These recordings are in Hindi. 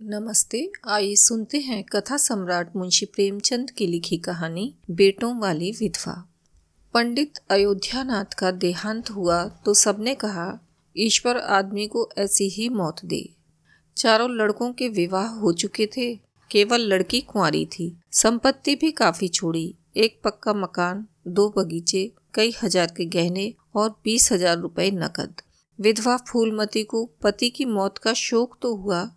नमस्ते, आइए सुनते हैं कथा सम्राट मुंशी प्रेमचंद की लिखी कहानी, बेटों वाली विधवा। पंडित अयोध्यानाथ का देहांत हुआ तो सबने कहा, ईश्वर आदमी को ऐसी ही मौत दे। चारों लड़कों के विवाह हो चुके थे, केवल लड़की कुंवारी थी। संपत्ति भी काफ़ी छोड़ी एक पक्का मकान, दो बगीचे, कई हज़ार के गहने और बीस हज़ार रुपए नकद। विधवा फूलमती को पति की मौत का शोक तो हुआ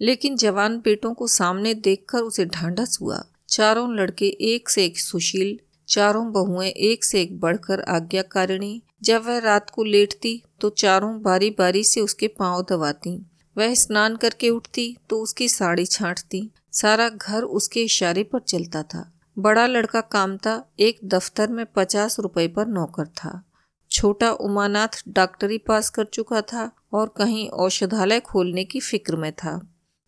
लेकिन जवान बेटों को सामने देखकर उसे ढांढस हुआ चारों लड़के एक से एक सुशील, चारों बहुएँ एक से एक बढ़कर आज्ञाकारिणी। जब वह रात को लेटती तो चारों बारी बारी से उसके पाँव दबाती। वह स्नान करके उठती तो उसकी साड़ी छांटती। सारा घर उसके इशारे पर चलता था। बड़ा लड़का कामता एक दफ्तर में पचास रुपए पर नौकर था। छोटा उमानाथ डॉक्टरी पास कर चुका था और कहीं औषधालय खोलने की फ़िक्र में था।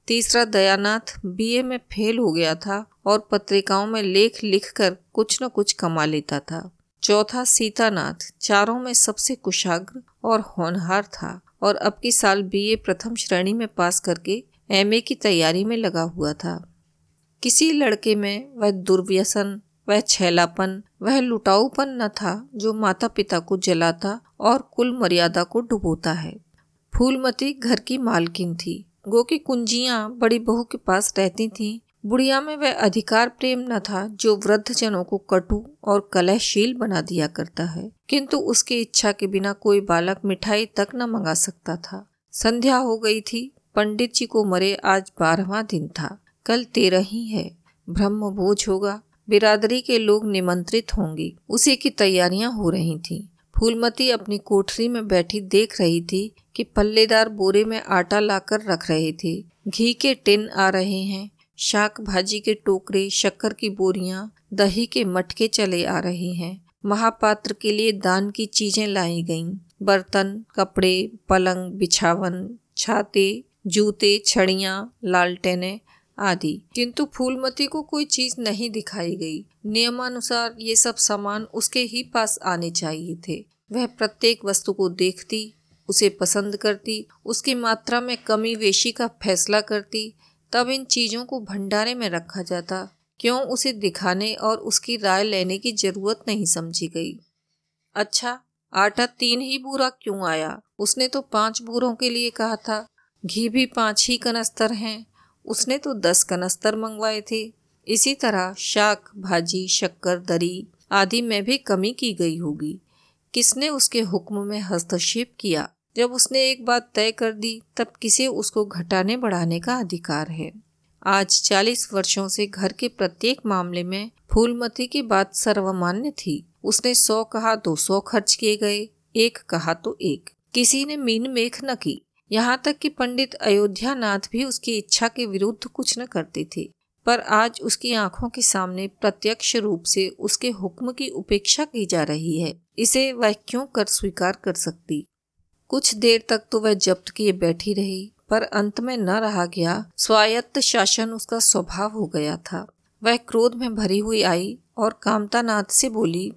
तीसरा, दयानाथ बीए में फेल हो गया था और पत्रिकाओं में लेख लिखकर कुछ न कुछ कमा लेता था। चौथा, सीतानाथ, चारों में सबसे कुशाग्र और होनहार था और अब की साल बीए प्रथम श्रेणी में पास करके एमए की तैयारी में लगा हुआ था। किसी लड़के में वह दुर्व्यसन, वह छैलापन, वह लुटाऊपन न था जो माता पिता को जलाता और कुल मर्यादा को डुबोता है। फूलमती घर की मालकिन थी। गो की कुंजियाँ बड़ी बहू के पास रहती थीं। बुढ़िया में वह अधिकार प्रेम न था जो वृद्ध जनों को कटु और कलहशील बना दिया करता है। किंतु उसकी इच्छा के बिना कोई बालक मिठाई तक न मंगा सकता था। संध्या हो गई थी, पंडित जी को मरे आज बारहवा दिन था। कल तेरह ही है ब्रह्म भोज होगा, बिरादरी के लोग निमंत्रित होंगे, उसी की तैयारियाँ हो रही थीं। फूलमती अपनी कोठरी में बैठी देख रही थी कि पल्लेदार बोरे में आटा लाकर रख रहे थे। घी के टिन आ रहे हैं। शाक भाजी के टोकरे, शक्कर की बोरियाँ, दही के मटके चले आ रहे हैं। महापात्र के लिए दान की चीज़ें लाई गईं। बर्तन, कपड़े, पलंग, बिछावन, छाते, जूते, छड़ियाँ, लालटेने आदि। किंतु फूलमती को कोई चीज़ नहीं दिखाई गई। नियमानुसार ये सब सामान उसके ही पास आने चाहिए थे। वह प्रत्येक वस्तु को देखती, उसे पसंद करती, उसकी मात्रा में कमी वेशी का फैसला करती, तब इन चीज़ों को भंडारे में रखा जाता। क्यों उसे दिखाने और उसकी राय लेने की ज़रूरत नहीं समझी गई। अच्छा आटा तीन ही बूरा क्यों आया? उसने तो पाँच बूरों के लिए कहा था। घी भी पाँच ही कनस्तर हैं। उसने तो दस कनस्तर मंगवाए थे। इसी तरह शाक, भाजी, शक्कर, दरी आदि में भी कमी की गई होगी। किसने उसके हुक्म में हस्तक्षेप किया? जब उसने एक बात तय कर दी, तब किसे उसको घटाने बढ़ाने का अधिकार है? आज चालीस वर्षों से घर के प्रत्येक मामले में फूलमती की बात सर्वमान्य थी। उसने सौ कहा तो सौ खर्च किए गए, एक कहा तो एक। किसी ने मीन मेख न की। यहाँ तक कि पंडित अयोध्या नाथ भी उसकी इच्छा के विरुद्ध कुछ न करते थे, पर आज उसकी आँखों के सामने प्रत्यक्ष रूप से उसके हुक्म की उपेक्षा की जा रही है। इसे वह क्यों कर स्वीकार कर सकती? कुछ देर तक तो वह जब्त किए बैठी रही, पर अंत में न रहा गया, स्वायत्त शासन उसका स्वभाव हो गया था। वह क्रोध में भरी हुई आई और कामता नाथ से बोली,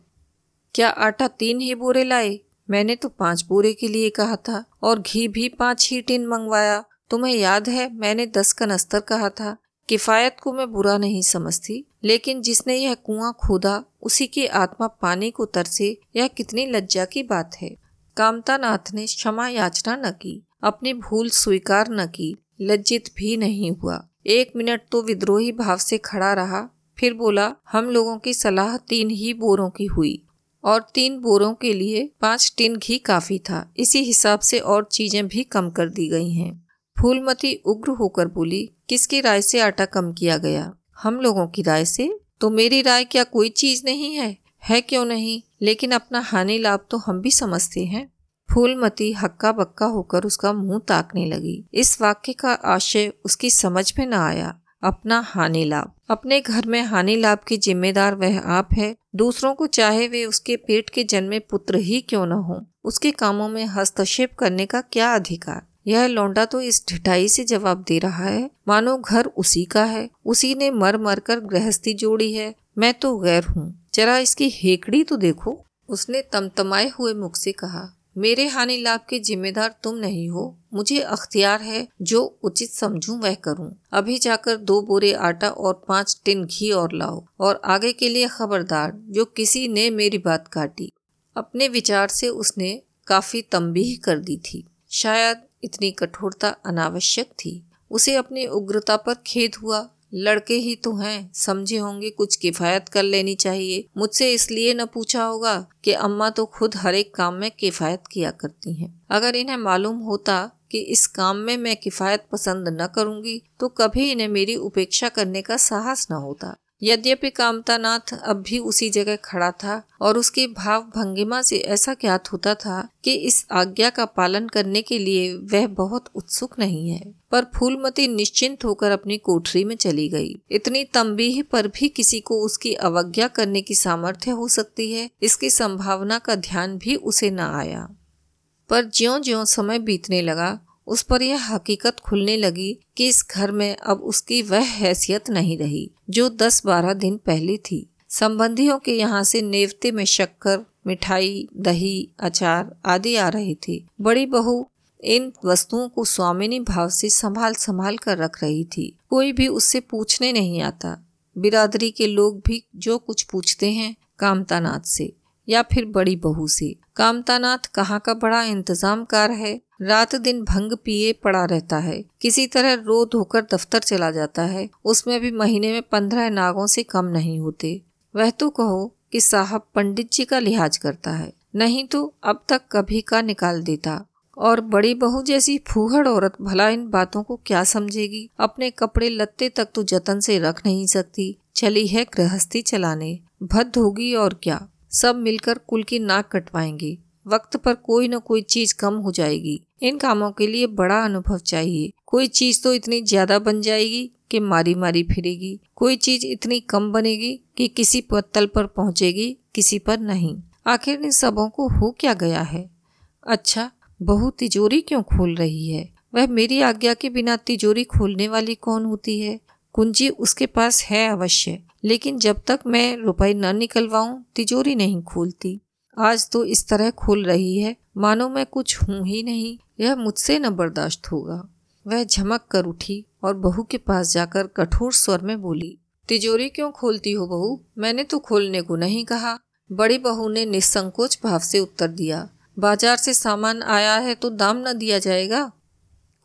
क्या आटा तीन ही बोरे लाए? मैंने तो पाँच बोरे के लिए कहा था और घी भी पाँच ही टिन मंगवाया। तुम्हें याद है, मैंने दस का नस्तर कहा था। किफायत को मैं बुरा नहीं समझती, लेकिन जिसने यह कुआँ खोदा, उसी की आत्मा पानी को तरसे, यह कितनी लज्जा की बात है। कामतानाथ ने क्षमा याचना न की, अपनी भूल स्वीकार न की, लज्जित भी नहीं हुआ। एक मिनट तो विद्रोही भाव से खड़ा रहा, फिर बोला, हम लोगों की सलाह तीन ही बोरों की हुई। और तीन बोरों के लिए पाँच टिन घी काफ़ी था। इसी हिसाब से और चीज़ें भी कम कर दी गई हैं। फूलमती उग्र होकर बोली, किसकी राय से आटा कम किया गया? हम लोगों की राय से? तो मेरी राय क्या कोई चीज़ नहीं है? है क्यों नहीं? लेकिन अपना हानि लाभ तो हम भी समझते हैं। फूलमती हक्का बक्का होकर उसका मुँह ताकने लगी। इस वाक्य का आशय उसकी समझ में न आया। अपना हानि लाभ। अपने घर में हानि लाभ की जिम्मेदार वह आप है। दूसरों को चाहे वे उसके पेट के जन्मे पुत्र ही क्यों न हो। उसके कामों में हस्तक्षेप करने का क्या अधिकार? यह लौंडा तो इस ढिठाई से जवाब दे रहा है, मानो घर उसी का है। उसी ने मर मर कर गृहस्थी जोड़ी है। मैं तो गैर हूँ। जरा इसकी हेकड़ी तो देखो। उसने तमतमाए हुए मुख से कहा मेरे हानि लाभ के जिम्मेदार तुम नहीं हो। मुझे अख्तियार है जो उचित समझूं, वह करूँ। अभी जाकर दो बोरे आटा और पाँच टिन घी और लाओ और आगे के लिए खबरदार, जो किसी ने मेरी बात काटी। अपने विचार से उसने काफ़ी तंबीह कर दी थी। शायद इतनी कठोरता अनावश्यक थी। उसे अपनी उग्रता पर खेद हुआ लड़के ही तो हैं, समझे होंगे कुछ किफायत कर लेनी चाहिए। मुझसे इसलिए न पूछा होगा कि अम्मा तो खुद हर एक काम में किफायत किया करती हैं। अगर इन्हें मालूम होता कि इस काम में मैं किफायत पसंद न करूँगी तो कभी इन्हें मेरी उपेक्षा करने का साहस न होता। यद्यपि कामतानाथ अब भी उसी जगह खड़ा था और उसकी भाव भंगिमा से ऐसा ज्ञात होता था कि इस आज्ञा का पालन करने के लिए वह बहुत उत्सुक नहीं है, पर फूलमती निश्चिंत होकर अपनी कोठरी में चली गई। इतनी तंबीह पर भी किसी को उसकी अवज्ञा करने की सामर्थ्य हो सकती है, इसकी संभावना का ध्यान भी उसे न आया। पर ज्यो ज्यो समय बीतने लगा उस पर यह हकीकत खुलने लगी कि इस घर में अब उसकी वह हैसियत नहीं रही, जो दस बारह दिन पहले थी। संबंधियों के यहाँ से नेवते में शक्कर, मिठाई, दही, अचार आदि आ रहे थे। बड़ी बहू इन वस्तुओं को स्वामिनी भाव से संभाल संभाल कर रख रही थी। कोई भी उससे पूछने नहीं आता। बिरादरी के लोग भी जो कुछ पूछते हैं कामतानाथ से। या फिर बड़ी बहू से। कामतानाथ कहाँ का बड़ा इंतज़ाम कार है। रात दिन भंग पिए पड़ा रहता है। किसी तरह रो धोकर दफ्तर चला जाता है। उसमें भी महीने में पंद्रह नागों से कम नहीं होते। वह तो कहो कि साहब पंडित जी का लिहाज करता है। नहीं तो अब तक कभी का निकाल देता। और बड़ी बहू जैसी फूहड़ औरत भला इन बातों को क्या समझेगी? अपने कपड़े लत्ते तक तो जतन से रख नहीं सकती। चली है गृहस्थी चलाने। भद्द होगी और क्या? सब मिलकर कुल की नाक कटवाएँगे। वक्त पर कोई न कोई चीज़ कम हो जाएगी। इन कामों के लिए बड़ा अनुभव चाहिए। कोई चीज़ तो इतनी ज़्यादा बन जाएगी कि मारी मारी फिरेगी। कोई चीज़ इतनी कम बनेगी कि किसी पत्तल पर पहुंचेगी, किसी पर नहीं। आखिर इन सबों को हो क्या गया है? अच्छा बहु तिजोरी क्यों खोल रही है? वह मेरी आज्ञा के बिना तिजोरी खोलने वाली कौन होती है? कुंजी उसके पास है अवश्य, लेकिन जब तक मैं रुपए न निकलवाऊं, तिजोरी नहीं खोलती। आज तो इस तरह खुल रही है, मानो मैं कुछ हूँ ही नहीं, यह मुझसे न बर्दाश्त होगा। वह झमक कर उठी और बहू के पास जाकर कठोर स्वर में बोली, तिजोरी क्यों खोलती हो बहू? मैंने तो खोलने को नहीं कहा। बड़ी बहू ने निसंकोच भाव से उत्तर दिया, बाज़ार से सामान आया है तो दाम न दिया जाएगा?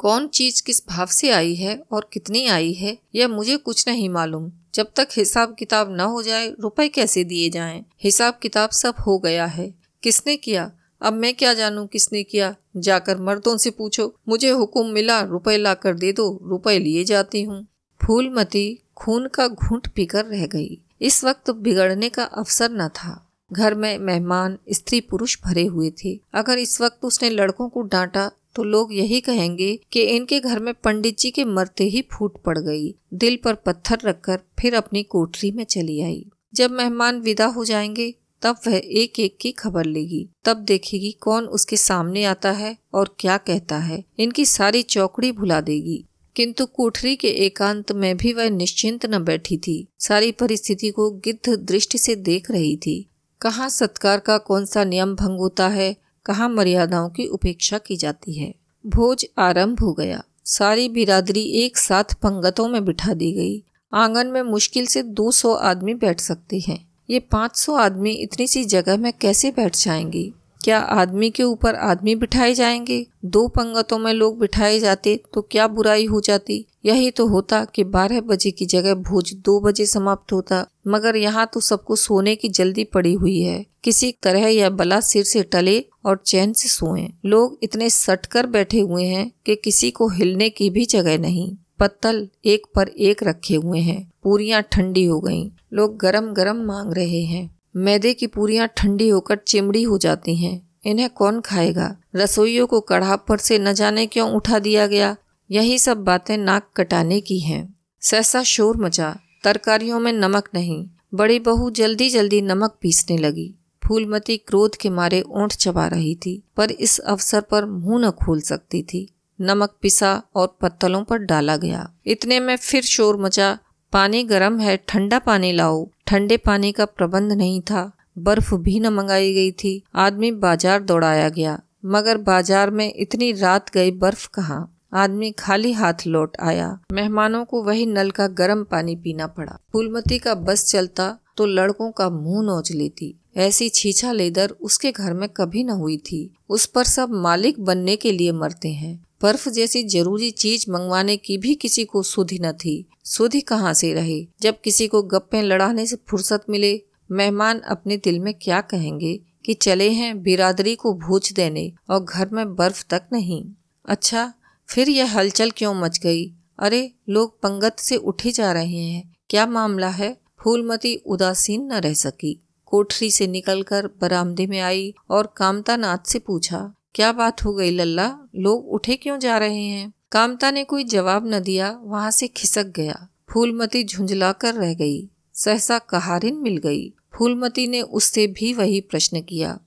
कौन चीज़ किस भाव से आई है और कितनी आई है, यह मुझे कुछ नहीं मालूम। जब तक हिसाब किताब न हो जाए, रुपए कैसे दिए जाएँ? हिसाब किताब सब हो गया है। किसने किया? अब मैं क्या जानूं किसने किया? जाकर मर्दों से पूछो। मुझे हुक्म मिला, रुपए ला कर दे दो, रुपए लिए जाती हूँ। फूलमती खून का घूंट पीकर रह गई। इस वक्त बिगड़ने का अवसर न था। घर में मेहमान, स्त्री पुरुष भरे हुए थे। अगर इस वक्त उसने लड़कों को डांटा तो लोग यही कहेंगे कि इनके घर में पंडित जी के मरते ही फूट पड़ गई। दिल पर पत्थर रखकर फिर अपनी कोठरी में चली आई। जब मेहमान विदा हो जाएँगे, तब वह एक एक की खबर लेगी। तब देखेगी कौन उसके सामने आता है और क्या कहता है। इनकी सारी चौकड़ी भुला देगी। किंतु कोठरी के एकांत में भी वह निश्चिंत न बैठी थी। सारी परिस्थिति को गिद्ध दृष्टि से देख रही थी। कहाँ सत्कार का कौन सा नियम भंग होता है, कहाँ मर्यादाओं की उपेक्षा की जाती है। भोज आरंभ हो गया। सारी बिरादरी एक साथ पंगतों में बिठा दी गई। आँगन में मुश्किल से 200 आदमी बैठ सकते हैं। ये 500 आदमी इतनी सी जगह में कैसे बैठ जाएँगे? क्या आदमी के ऊपर आदमी बिठाए जाएँगे? दो पंगतों में लोग बिठाए जाते तो क्या बुराई हो जाती? यही तो होता कि बारह बजे की जगह भोज दो बजे समाप्त होता, मगर यहाँ तो सबको सोने की जल्दी पड़ी हुई है। किसी तरह यह बला सिर से टले और चैन से सोए। लोग इतने सटकर बैठे हुए हैं कि किसी को हिलने की भी जगह नहीं। पत्तल एक पर एक रखे हुए हैं। पूरियाँ ठंडी हो गईं। लोग गरम गरम मांग रहे हैं। मैदे की पूरियाँ ठंडी होकर चिमड़ी हो जाती हैं। इन्हें कौन खाएगा? रसोइयों को कढ़ा पर से न जाने क्यों उठा दिया गया? यही सब बातें नाक कटाने की हैं। सहसा शोर मचा। तरकारियों में नमक नहीं। बड़ी बहू जल्दी जल्दी नमक पीसने लगी। फूलमती क्रोध के मारे ओंठ चबा रही थी, पर इस अवसर पर मुँह न खोल सकती थी। नमक पिसा और पत्तलों पर डाला गया। इतने में फिर शोर मचा। पानी गर्म है, ठंडा पानी लाओ। ठंडे पानी का प्रबंध नहीं था। बर्फ़ भी न मंगाई गई थी। आदमी बाज़ार दौड़ाया गया। मगर बाज़ार में इतनी रात गई बर्फ़ कहाँ? आदमी खाली हाथ लौट आया। मेहमानों को वही नल का गर्म पानी पीना पड़ा। फूलमती का बस चलता तो लड़कों का मुँह नोच लेती। ऐसी छीछा लेदर उसके घर में कभी न हुई थी। उस पर सब मालिक बनने के लिए मरते हैं। बर्फ़ जैसी ज़रूरी चीज़ मंगवाने की भी किसी को सुधि न थी। सुधि कहाँ से रहे? जब किसी को गप्पे लड़ाने से फुर्सत मिले, मेहमान अपने दिल में क्या कहेंगे कि चले हैं बिरादरी को भूज देने और घर में बर्फ़ तक नहीं। अच्छा फिर यह हलचल क्यों मच गई? अरे, लोग पंगत से उठे जा रहे हैं। क्या मामला है? फूलमती उदासीन न रह सकी। कोठरी से निकलकर बरामदे में आई और कामता नाथ से पूछा क्या बात हो गई लल्ला? लोग उठे क्यों जा रहे हैं? कामता ने कोई जवाब न दिया, वहाँ से खिसक गया। फूलमती झुंझला कर रह गई। सहसा कहारिन मिल गई। फूलमती ने उससे भी वही प्रश्न किया।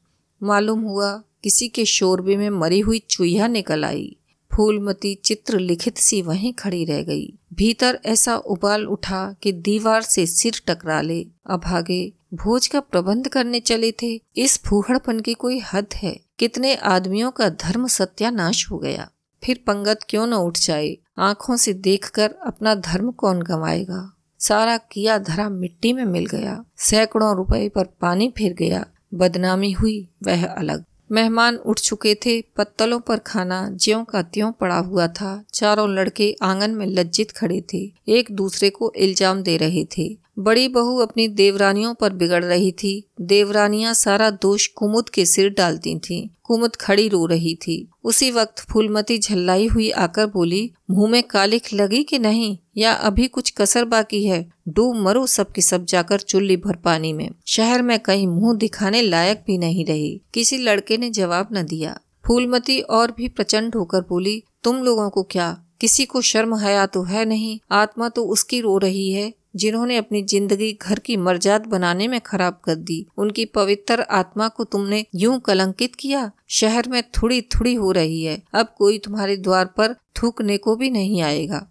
मालूम हुआ, किसी के शोरबे में मरी हुई चुईया निकल आई। फूलमती चित्र लिखित सी वहीं खड़ी रह गई। भीतर ऐसा उबाल उठा कि दीवार से सिर टकरा ले। अभागे, भोज का प्रबंध करने चले थे। इस फूहड़पन की कोई हद है? कितने आदमियों का धर्म सत्यानाश हो गया। फिर पंगत क्यों न उठ जाए? आँखों से देखकर अपना धर्म कौन गंवाएगा? सारा किया धरा मिट्टी में मिल गया। सैकड़ों रुपए पर पानी फिर गया। बदनामी हुई, वह अलग। मेहमान उठ चुके थे, पत्तलों पर खाना, ज्यों का त्यों पड़ा हुआ था। चारों लड़के आँगन में लज्जित खड़े थे। एक दूसरे को इल्ज़ाम दे रहे थे। बड़ी बहू अपनी देवरानियों पर बिगड़ रही थी। देवरानियाँ सारा दोष कुमुद के सिर डालती थीं। कुमुद खड़ी रो रही थी। उसी वक्त फूलमती झल्लाई हुई आकर बोली, मुँह में कालिख लगी कि नहीं? या अभी कुछ कसर बाकी है? डूब मरो सब की सब जाकर चुल्ली भर पानी में। शहर में कहीं मुँह दिखाने लायक भी नहीं रही। किसी लड़के ने जवाब न दिया। फूलमती और भी प्रचंड होकर बोली, तुम लोगों को क्या? किसी को शर्म हया तो है नहीं? आत्मा तो उसकी रो रही है। जिन्होंने अपनी ज़िंदगी घर की मर्जात बनाने में खराब कर दी। उनकी पवित्र आत्मा को तुमने यूँ कलंकित किया? शहर में थोड़ी थोड़ी हो रही है। अब कोई तुम्हारे द्वार पर थूकने को भी नहीं आएगा।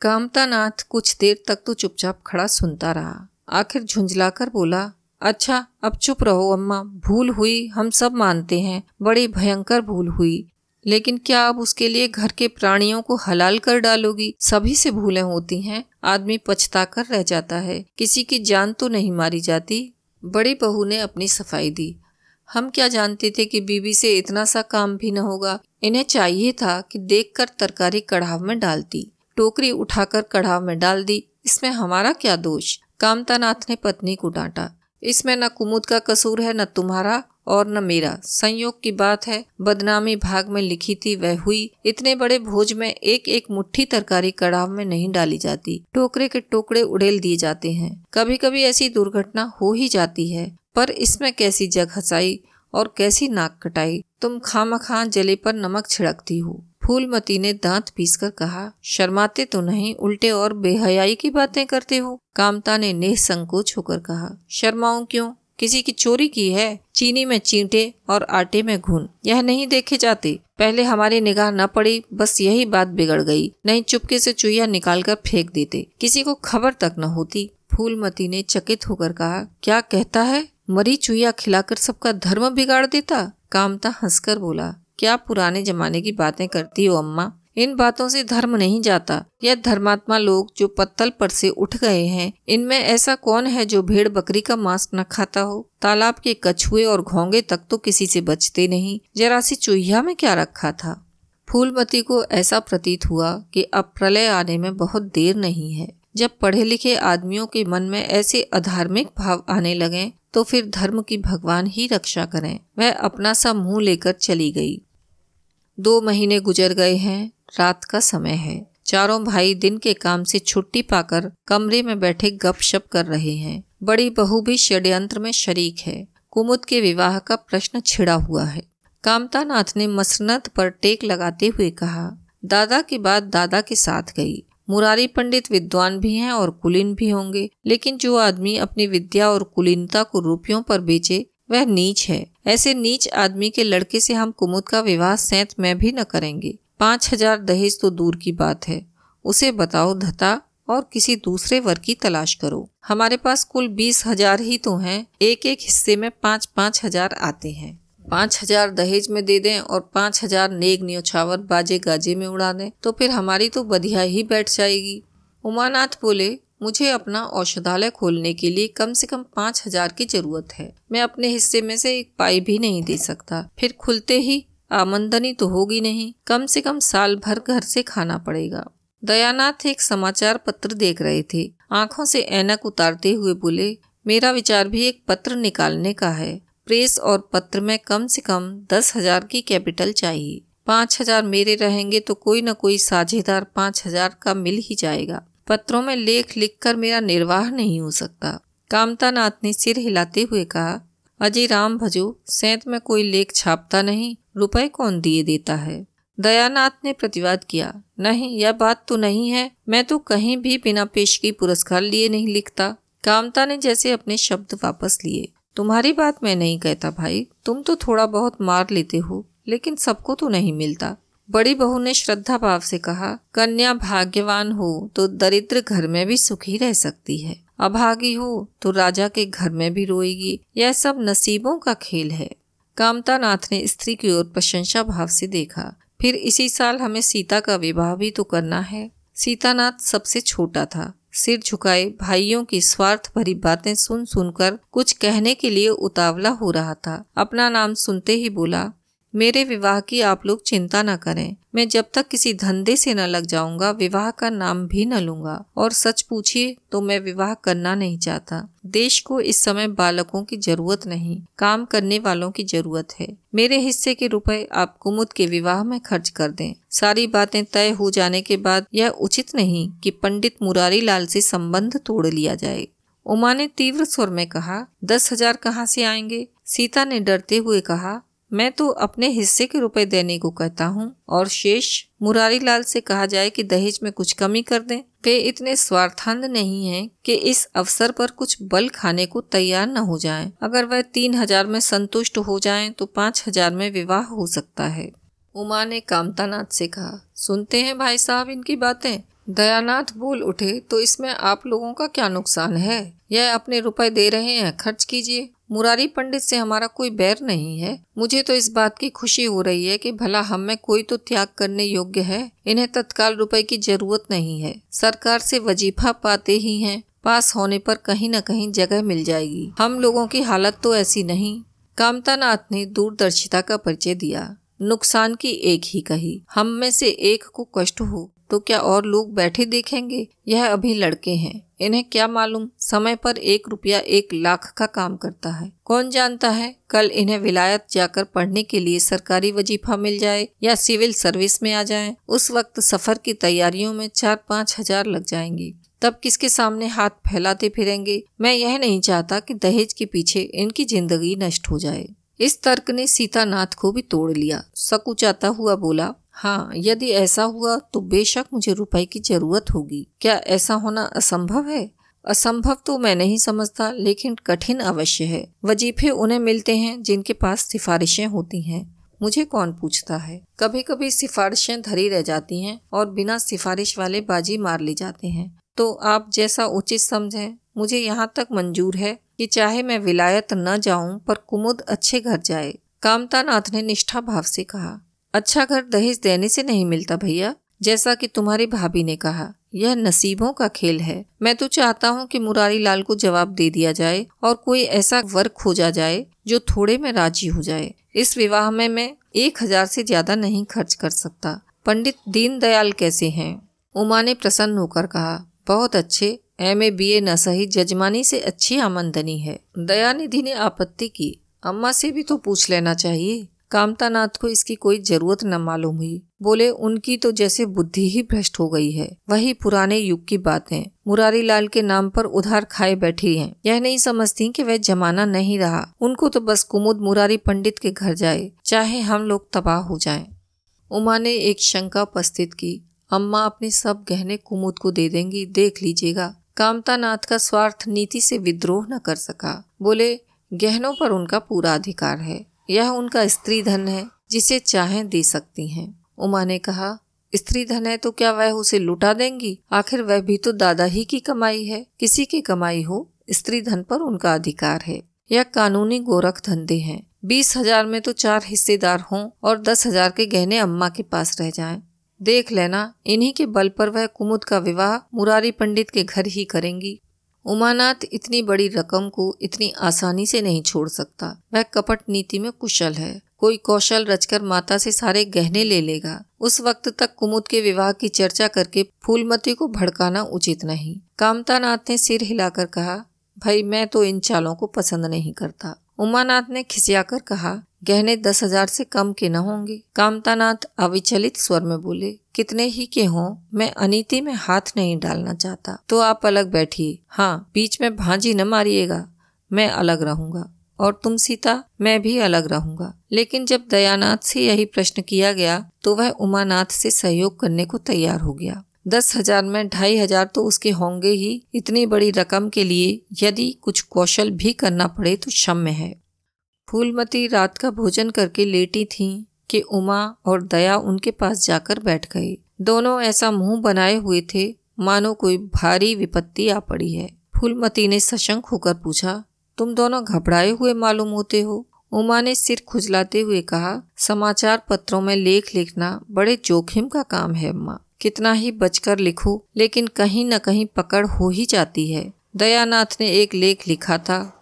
कामता नाथ कुछ देर तक तो चुपचाप खड़ा सुनता रहा। आखिर झुंझलाकर बोला अच्छा अब चुप रहो अम्मा। भूल हुई हम सब मानते हैं। बड़ी भयंकर भूल हुई। लेकिन क्या आप उसके लिए घर के प्राणियों को हलाल कर डालोगी? सभी से भूलें होती हैं। आदमी पछता कर रह जाता है। किसी की जान तो नहीं मारी जाती। बड़ी बहू ने अपनी सफ़ाई दी। हम क्या जानते थे कि बीबी से इतना सा काम भी न होगा? इन्हें चाहिए था कि देखकर तरकारी कढ़ाव में डालती टोकरी उठाकर कढ़ाव में डाल दी। इसमें हमारा क्या दोष? कामतानाथ ने पत्नी को डांटा। इसमें न कुमुद का कसूर है, न तुम्हारा। और न मेरा। संयोग की बात है, बदनामी भाग में लिखी थी वह हुई। इतने बड़े भोज में एक एक मुट्ठी तरकारी कड़ाव में नहीं डाली जाती। टोकरे के टुकड़े उड़ेल दिए जाते हैं। कभी कभी ऐसी दुर्घटना हो ही जाती है। पर इसमें कैसी जग हसाई और कैसी नाक कटाई। तुम खाम खां जले पर नमक छिड़कती हो। फूलमती ने दांत पीसकर कहा, शर्माते तो नहीं, उल्टे और बेहयाई की बातें करते हो? कामता ने नेह संकोच होकर कहा, शर्माऊं क्यों? किसी की चोरी की है, चीनी में चींटे और आटे में घुन। यह नहीं देखे जाते। पहले हमारी निगाह न पड़ी, बस यही बात बिगड़ गई। नहीं चुपके से चुईया निकाल कर फेंक देते। किसी को खबर तक न होती। फूलमती ने चकित होकर कहा, क्या कहता है? मरी चुईया खिलाकर सबका धर्म बिगाड़ देता? कामता हंसकर बोला, क्या पुराने जमाने की बातें करती हो अम्मा? इन बातों से धर्म नहीं जाता। यह धर्मात्मा लोग जो पत्तल पर से उठ गए हैं, इनमें ऐसा कौन है जो भेड़ बकरी का मांस न खाता हो? तालाब के कछुए और घोंगे तक तो किसी से बचते नहीं। जरा सी चूहिया में क्या रखा था? फूलमती को ऐसा प्रतीत हुआ कि अब प्रलय आने में बहुत देर नहीं है। जब पढ़े लिखे आदमियों के मन में ऐसे अधार्मिक भाव आने लगे तो फिर धर्म की भगवान ही रक्षा करें। वह अपना सा मुँह लेकर चली गई। दो महीने गुजर गए हैं रात का समय है। चारों भाई दिन के काम से छुट्टी पाकर कमरे में बैठे गपशप कर रहे हैं। बड़ी बहू भी षड्यंत्र में शरीक है। कुमुद के विवाह का प्रश्न छिड़ा हुआ है। कामता नाथ ने मसनत पर टेक लगाते हुए कहा, दादा की बात दादा के साथ गई। मुरारी पंडित विद्वान भी हैं और कुलीन भी होंगे, लेकिन जो आदमी अपनी विद्या और कुलीनता को रुपयों पर बेचे, वह नीच है। ऐसे नीच आदमी के लड़के से हम कुमुद का विवाह सैत में भी न करेंगे। पाँच हज़ार दहेज तो दूर की बात है। उसे बताओ धता और किसी दूसरे वर्ग की तलाश करो। हमारे पास कुल बीस हज़ार ही तो हैं। एक एक हिस्से में पाँच पाँच हज़ार आते हैं। पाँच हज़ार दहेज में दे दें और पाँच हज़ार नेग न्योछावर बाजे गाजे में उड़ा दें तो फिर हमारी तो बधिया ही बैठ जाएगी। उमानाथ बोले, मुझे अपना औषधालय खोलने के लिए कम से कम पाँच हज़ार की ज़रूरत है। मैं अपने हिस्से में से एक पाई भी नहीं दे सकता। फिर खुलते ही आमंदनी तो होगी नहीं। कम से कम साल भर घर से खाना पड़ेगा। दयानाथ एक समाचार पत्र देख रहे थे। आँखों से ऐनक उतारते हुए बोले, मेरा विचार भी एक पत्र निकालने का है। प्रेस और पत्र में कम से कम दस हज़ार की कैपिटल चाहिए। पाँच हज़ार मेरे रहेंगे तो कोई न कोई साझेदार पाँच हज़ार का मिल ही जाएगा। पत्रों में लेख लिखकर मेरा निर्वाह नहीं हो सकता। कामता नाथ ने सिर हिलाते हुए कहा, अजय राम भजो, सैंत में कोई लेख छापता नहीं। रुपए कौन दिए देता है? दयानाथ ने प्रतिवाद किया, नहीं, यह बात तो नहीं है। मैं तो कहीं भी बिना पेशगी पुरस्कार लिए नहीं लिखता। कामता ने जैसे अपने शब्द वापस लिए, तुम्हारी बात मैं नहीं कहता भाई। तुम तो थोड़ा बहुत मार लेते हो, लेकिन सबको तो नहीं मिलता। बड़ी बहू ने श्रद्धा भाव से कहा, कन्या भाग्यवान हो तो दरिद्र घर में भी सुखी रह सकती है। अभागी हो तो राजा के घर में भी रोएगी। यह सब नसीबों का खेल है। कामता नाथ ने स्त्री की ओर प्रशंसा भाव से देखा। फिर इसी साल हमें सीता का विवाह भी तो करना है। सीतानाथ सबसे छोटा था। सिर झुकाए भाइयों की स्वार्थ भरी बातें सुन सुनकर कुछ कहने के लिए उतावला हो रहा था। अपना नाम सुनते ही बोला मेरे विवाह की आप लोग चिंता न करें। मैं जब तक किसी धंधे से न लग जाऊँगा, विवाह का नाम भी न लूँगा। और सच पूछिए तो मैं विवाह करना नहीं चाहता। देश को इस समय बालकों की ज़रूरत नहीं, काम करने वालों की ज़रूरत है। मेरे हिस्से के रुपए आप कुमुद के विवाह में खर्च कर दें। सारी बातें तय हो जाने के बाद यह उचित नहीं कि पंडित मुरारी लाल से संबंध तोड़ लिया जाए। उमा ने तीव्र स्वर में कहा, दस हज़ार कहाँ से आएँगे? सीता ने डरते हुए कहा मैं तो अपने हिस्से के रुपए देने को कहता हूँ और शेष मुरारी लाल से कहा जाए कि दहेज में कुछ कमी कर दें। वे इतने स्वार्थांध नहीं हैं कि इस अवसर पर कुछ बल खाने को तैयार न हो जाएँ। अगर वह तीन हज़ार में संतुष्ट हो जाएँ तो पाँच हज़ार में विवाह हो सकता है। उमा ने कामतानाथ से कहा, सुनते हैं भाई साहब इनकी बातें। दयानाथ बोल उठे तो इसमें आप लोगों का क्या नुकसान है? यह अपने रुपए दे रहे हैं, खर्च कीजिए। मुरारी पंडित से हमारा कोई बैर नहीं है। मुझे तो इस बात की खुशी हो रही है कि भला हम में कोई तो त्याग करने योग्य है। इन्हें तत्काल रुपए की ज़रूरत नहीं है। सरकार से वजीफा पाते ही हैं। पास होने पर कहीं न कहीं जगह मिल जाएगी। हम लोगों की हालत तो ऐसी नहीं। कामतानाथ ने दूरदर्शिता का परिचय दिया। नुकसान की एक ही कही, हम में से एक को कष्ट हो तो क्या और लोग बैठे देखेंगे? यह अभी लड़के हैं। इन्हें क्या मालूम? समय पर एक रुपया एक लाख का काम करता है। कौन जानता है? कल इन्हें विलायत जाकर पढ़ने के लिए सरकारी वजीफा मिल जाए या सिविल सर्विस में आ जाए। उस वक्त सफ़र की तैयारियों में चार पाँच हज़ार लग जाएँगी। तब किसके सामने हाथ फैलाते फिरेंगे? मैं यह नहीं चाहता कि दहेज के पीछे इनकी ज़िंदगी नष्ट हो जाए। इस तर्क ने सीतानाथ को भी तोड़ लिया। सकुचाता हुआ बोला हाँ यदि ऐसा हुआ तो बेशक मुझे रुपए की ज़रूरत होगी। क्या ऐसा होना असंभव है? असंभव तो मैं नहीं समझता, लेकिन कठिन अवश्य है। वजीफे उन्हें मिलते हैं जिनके पास सिफारिशें होती हैं। मुझे कौन पूछता है? कभी कभी सिफारिशें धरी रह जाती हैं और बिना सिफारिश वाले बाजी मार ले जाते हैं। तो आप जैसा उचित समझें, मुझे यहाँ तक मंजूर है कि चाहे मैं विलायत न जाऊँ, पर कुमुद अच्छे घर जाए। कामता नाथ ने निष्ठा भाव से कहा। अच्छा घर दहेज देने से नहीं मिलता भैया, जैसा कि तुम्हारी भाभी ने कहा। यह नसीबों का खेल है। मैं तो चाहता हूँ कि मुरारी लाल को जवाब दे दिया जाए और कोई ऐसा वर्क खोजा जाए जो थोड़े में राज़ी हो जाए। इस विवाह में मैं एक हज़ार से ज़्यादा नहीं खर्च कर सकता। पंडित दीन दयाल कैसे हैं? उमा ने प्रसन्न होकर कहा, बहुत अच्छे। एम. ए. बी. ए. न सही, जजमानी से अच्छी आमंदनी है। दयानिधि ने आपत्ति की। अम्मा से भी तो पूछ लेना चाहिए। कामतानाथ को इसकी कोई ज़रूरत न मालूम हुई। बोले, उनकी तो जैसे बुद्धि ही भ्रष्ट हो गई है। वही पुराने युग की बातें मुरारी लाल के नाम पर उधार खाए बैठी हैं। यह नहीं समझती कि वह जमाना नहीं रहा। उनको तो बस कुमुद मुरारी पंडित के घर जाए, चाहे हम लोग तबाह हो जाएँ। उमा ने एक शंका उपस्थित की। अम्मा अपने सब गहने कुमुद को दे देंगी, देख लीजिएगा। कामतानाथ का स्वार्थ नीति से विद्रोह न कर सका। बोले, गहनों पर उनका पूरा अधिकार है। यह उनका स्त्री धन है, जिसे चाहे दे सकती हैं। उमा ने कहा, स्त्री धन है तो क्या वह उसे लुटा देंगी? आखिर वह भी तो दादा ही की कमाई है। किसी की कमाई हो, स्त्री धन पर उनका अधिकार है। यह कानूनी गोरख धंधे हैं। बीस हज़ार में तो चार हिस्सेदार हों और दस हज़ार के गहने अम्मा के पास रह जाएँ। देख लेना, इन्हीं के बल पर वह कुमुद का विवाह मुरारी पंडित के घर ही करेंगी। उमानाथ इतनी बड़ी रकम को इतनी आसानी से नहीं छोड़ सकता। वह कपट नीति में कुशल है। कोई कौशल रचकर माता से सारे गहने ले लेगा। उस वक्त तक कुमुद के विवाह की चर्चा करके फूलमती को भड़काना उचित नहीं। कामतानाथ ने सिर हिलाकर कहा, भाई, मैं तो इन चालों को पसंद नहीं करता। उमानाथ ने खिसियाकर कहा गहने दस हज़ार से कम के न होंगे। कामतानाथ अविचलित स्वर में बोले, कितने ही के हों, मैं अनिति में हाथ नहीं डालना चाहता। तो आप अलग बैठिए। हाँ बीच में भांजी न मारिएगा, मैं अलग रहूँगा। और तुम सीता, मैं भी अलग रहूँगा। लेकिन जब दयानाथ से यही प्रश्न किया गया तो वह उमानाथ से सहयोग करने को तैयार हो गया। दस हज़ार में ढाई हज़ार तो उसके होंगे ही। इतनी बड़ी रकम के लिए यदि कुछ कौशल भी करना पड़े तो क्षम्य है। फूलमती रात का भोजन करके लेटी थी कि उमा और दया उनके पास जाकर बैठ गए दोनों ऐसा मुँह बनाए हुए थे, मानो कोई भारी विपत्ति आ पड़ी है। फूलमती ने सशंक होकर पूछा, तुम दोनों घबराए हुए मालूम होते हो? उमा ने सिर खुजलाते हुए कहा, समाचार पत्रों में लेख लिखना बड़े जोखिम का काम है, अम्मा। कितना ही बचकर लिखो, लेकिन कहीं न कहीं पकड़ हो ही जाती है। दयानाथ ने एक लेख लिखा था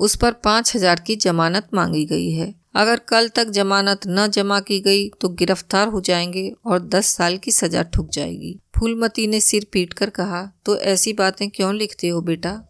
उस पर पाँच हज़ार की जमानत मांगी गई है। अगर कल तक जमानत न जमा की गई तो गिरफ़्तार हो जाएँगे और दस साल की सजा ठुक जाएगी। फूलमती ने सिर पीट कर कहा तो ऐसी बातें क्यों लिखते हो बेटा?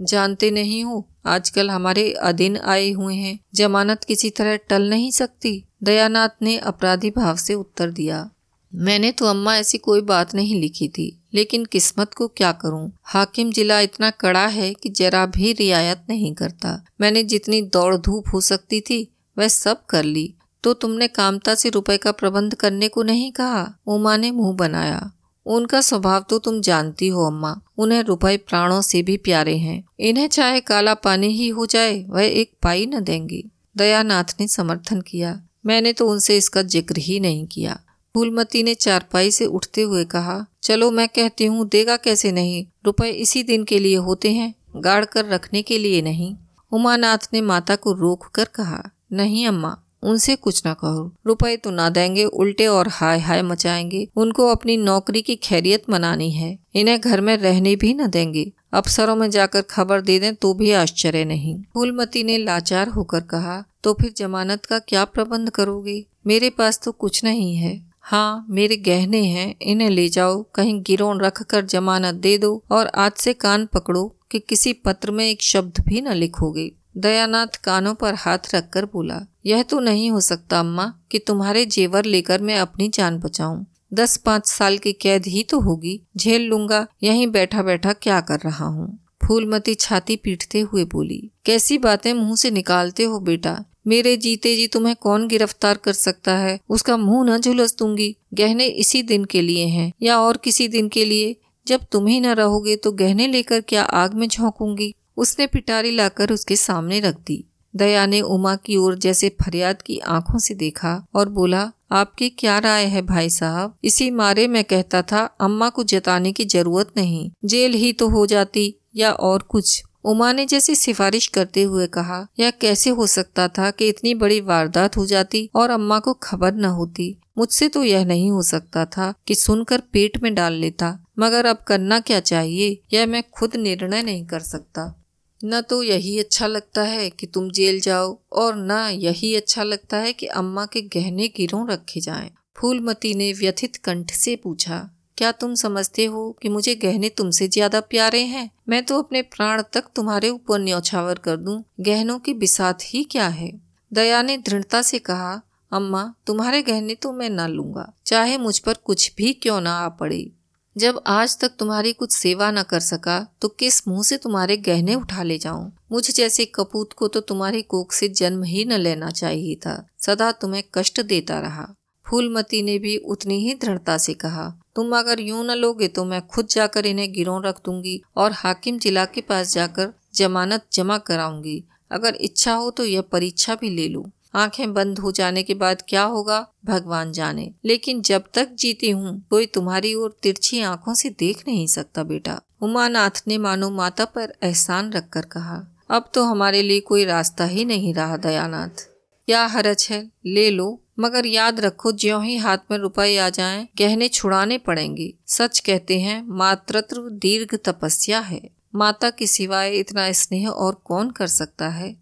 जानते नहीं हो, आजकल हमारे अधीन आए हुए हैं। जमानत किसी तरह टल नहीं सकती। दयानाथ ने अपराधी भाव से उत्तर दिया। मैंने तो अम्मा ऐसी कोई बात नहीं लिखी थी, लेकिन किस्मत को क्या करूँ? हाकिम जिला इतना कड़ा है कि जरा भी रियायत नहीं करता। मैंने जितनी दौड़ धूप हो सकती थी, वह सब कर ली। तो तुमने कामता से रुपए का प्रबंध करने को नहीं कहा? उमा ने मुँह बनाया। उनका स्वभाव तो तुम जानती हो अम्मा। उन्हें रुपए प्राणों से भी प्यारे हैं। इन्हें चाहे काला पानी ही हो जाए, वह एक पाई न देंगे। दयानाथ ने समर्थन किया। मैंने तो उनसे इसका ज़िक्र ही नहीं किया। फूलमती ने चारपाई से उठते हुए कहा, चलो मैं कहती हूँ, देगा कैसे नहीं? रुपए इसी दिन के लिए होते हैं, गाड़ कर रखने के लिए नहीं। उमानाथ ने माता को रोक कर कहा, नहीं अम्मा, उनसे कुछ ना कहो। रुपए तो ना देंगे, उल्टे और हाय हाय मचाएँगे। उनको अपनी नौकरी की खैरियत मनानी है। इन्हें घर में रहने भी न देंगे। अफसरों में जाकर खबर दे दें तो भी आश्चर्य नहीं। फूलमती ने लाचार होकर कहा तो फिर जमानत का क्या प्रबंध करोगे? मेरे पास तो कुछ नहीं है। हाँ मेरे गहने हैं, इन्हें ले जाओ, कहीं गिरोन रख कर जमानत दे दो और आज से कान पकड़ो कि किसी पत्र में एक शब्द भी न लिखोगे। दयानाथ कानों पर हाथ रखकर बोला, यह तो नहीं हो सकता अम्मा कि तुम्हारे जेवर लेकर मैं अपनी जान बचाऊं। दस पाँच साल की कैद ही तो होगी, झेल लूँगा, यहीं बैठा बैठा क्या कर रहा हूँ? फूलमती छाती पीटते हुए बोली, कैसी बातें मुँह से निकालते हो बेटा मेरे जीते जी तुम्हें कौन गिरफ़्तार कर सकता है? उसका मुँह न झुलस दूँगी। गहने इसी दिन के लिए हैं, या और किसी दिन के लिए? जब तुम ही न रहोगे तो गहने लेकर क्या आग में झोंकूँगी? उसने पिटारी लाकर उसके सामने रख दी। दया ने उमा की ओर जैसे फरियाद की आँखों से देखा और बोला, आपकी क्या राय है भाई साहब? इसी मारे मैं कहता था, अम्मा को जताने की ज़रूरत नहीं। जेल ही तो हो जाती, या और कुछ। उमा ने जैसे सिफारिश करते हुए कहा, यह कैसे हो सकता था कि इतनी बड़ी वारदात हो जाती और अम्मा को खबर न होती? मुझसे तो यह नहीं हो सकता था कि सुनकर पेट में डाल लेता। मगर अब करना क्या चाहिए? यह मैं खुद निर्णय नहीं कर सकता। न तो यही अच्छा लगता है कि तुम जेल जाओ और न यही अच्छा लगता है कि अम्मा के गहने गिरों रखे जाएँ। फूलमती ने व्यथित कंठ से पूछा क्या तुम समझते हो कि मुझे गहने तुमसे ज़्यादा प्यारे हैं? मैं तो अपने प्राण तक तुम्हारे ऊपर न्यौछावर कर दूँ। गहनों की बिसात ही क्या है? दया ने दृढ़ता से कहा, अम्मा, तुम्हारे गहने तो मैं न लूँगा। चाहे मुझ पर कुछ भी क्यों ना आ पड़े। जब आज तक तुम्हारी कुछ सेवा न कर सका तो किस मुँह से तुम्हारे गहने उठा ले जाऊँ? मुझ जैसे कपूत को तो तुम्हारी कोख से जन्म ही न लेना चाहिए था। सदा तुम्हें कष्ट देता रहा। फूलमती ने भी उतनी ही दृढ़ता से कहा तुम अगर यूँ न लोगे तो मैं खुद जाकर इन्हें गिरोह रख दूँगी और हाकिम जिला के पास जाकर जमानत जमा कराऊँगी। अगर इच्छा हो तो यह परीक्षा भी ले लूँ। आँखें बंद हो जाने के बाद क्या होगा? भगवान जाने। लेकिन जब तक जीती हूँ, कोई तुम्हारी ओर तिरछी आँखों से देख नहीं सकता बेटा। उमानाथ ने मानो माता पर एहसान रखकर कहा, अब तो हमारे लिए कोई रास्ता ही नहीं रहा, दयानाथ। क्या हरच है, ले लो, मगर याद रखो, ज्यो ही हाथ में रुपए आ जाए, गहने छुड़ाने पड़ेंगे। सच कहते हैं, मातृत्व दीर्घ तपस्या है। माता के सिवाय इतना स्नेह और कौन कर सकता है?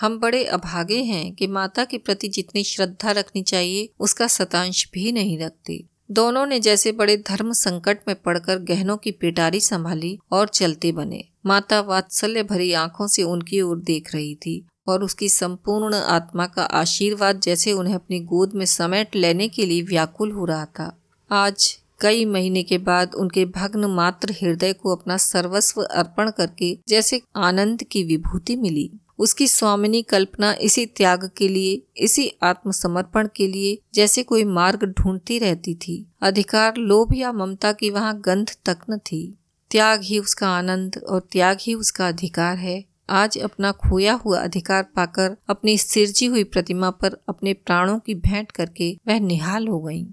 हम बड़े अभागे हैं कि माता के प्रति जितनी श्रद्धा रखनी चाहिए, उसका शतांश भी नहीं रखते। दोनों ने जैसे बड़े धर्म संकट में पड़कर गहनों की पिटारी संभाली और चलते बने। माता वात्सल्य भरी आँखों से उनकी ओर देख रही थी। और उसकी संपूर्ण आत्मा का आशीर्वाद जैसे उन्हें अपनी गोद में समेट लेने के लिए व्याकुल हो रहा था। आज, कई महीने के बाद उनके भग्न मात्र हृदय को अपना सर्वस्व अर्पण करके जैसे आनंद की विभूति मिली। उसकी स्वामिनी कल्पना इसी त्याग के लिए, इसी आत्मसमर्पण के लिए जैसे कोई मार्ग ढूंढती रहती थी। अधिकार, लोभ या ममता की वहाँ गंध तक न थी। त्याग ही उसका आनंद और त्याग ही उसका अधिकार है। आज अपना खोया हुआ अधिकार पाकर, अपनी सिरजी हुई प्रतिमा पर अपने प्राणों की भेंट करके वह निहाल हो गईं।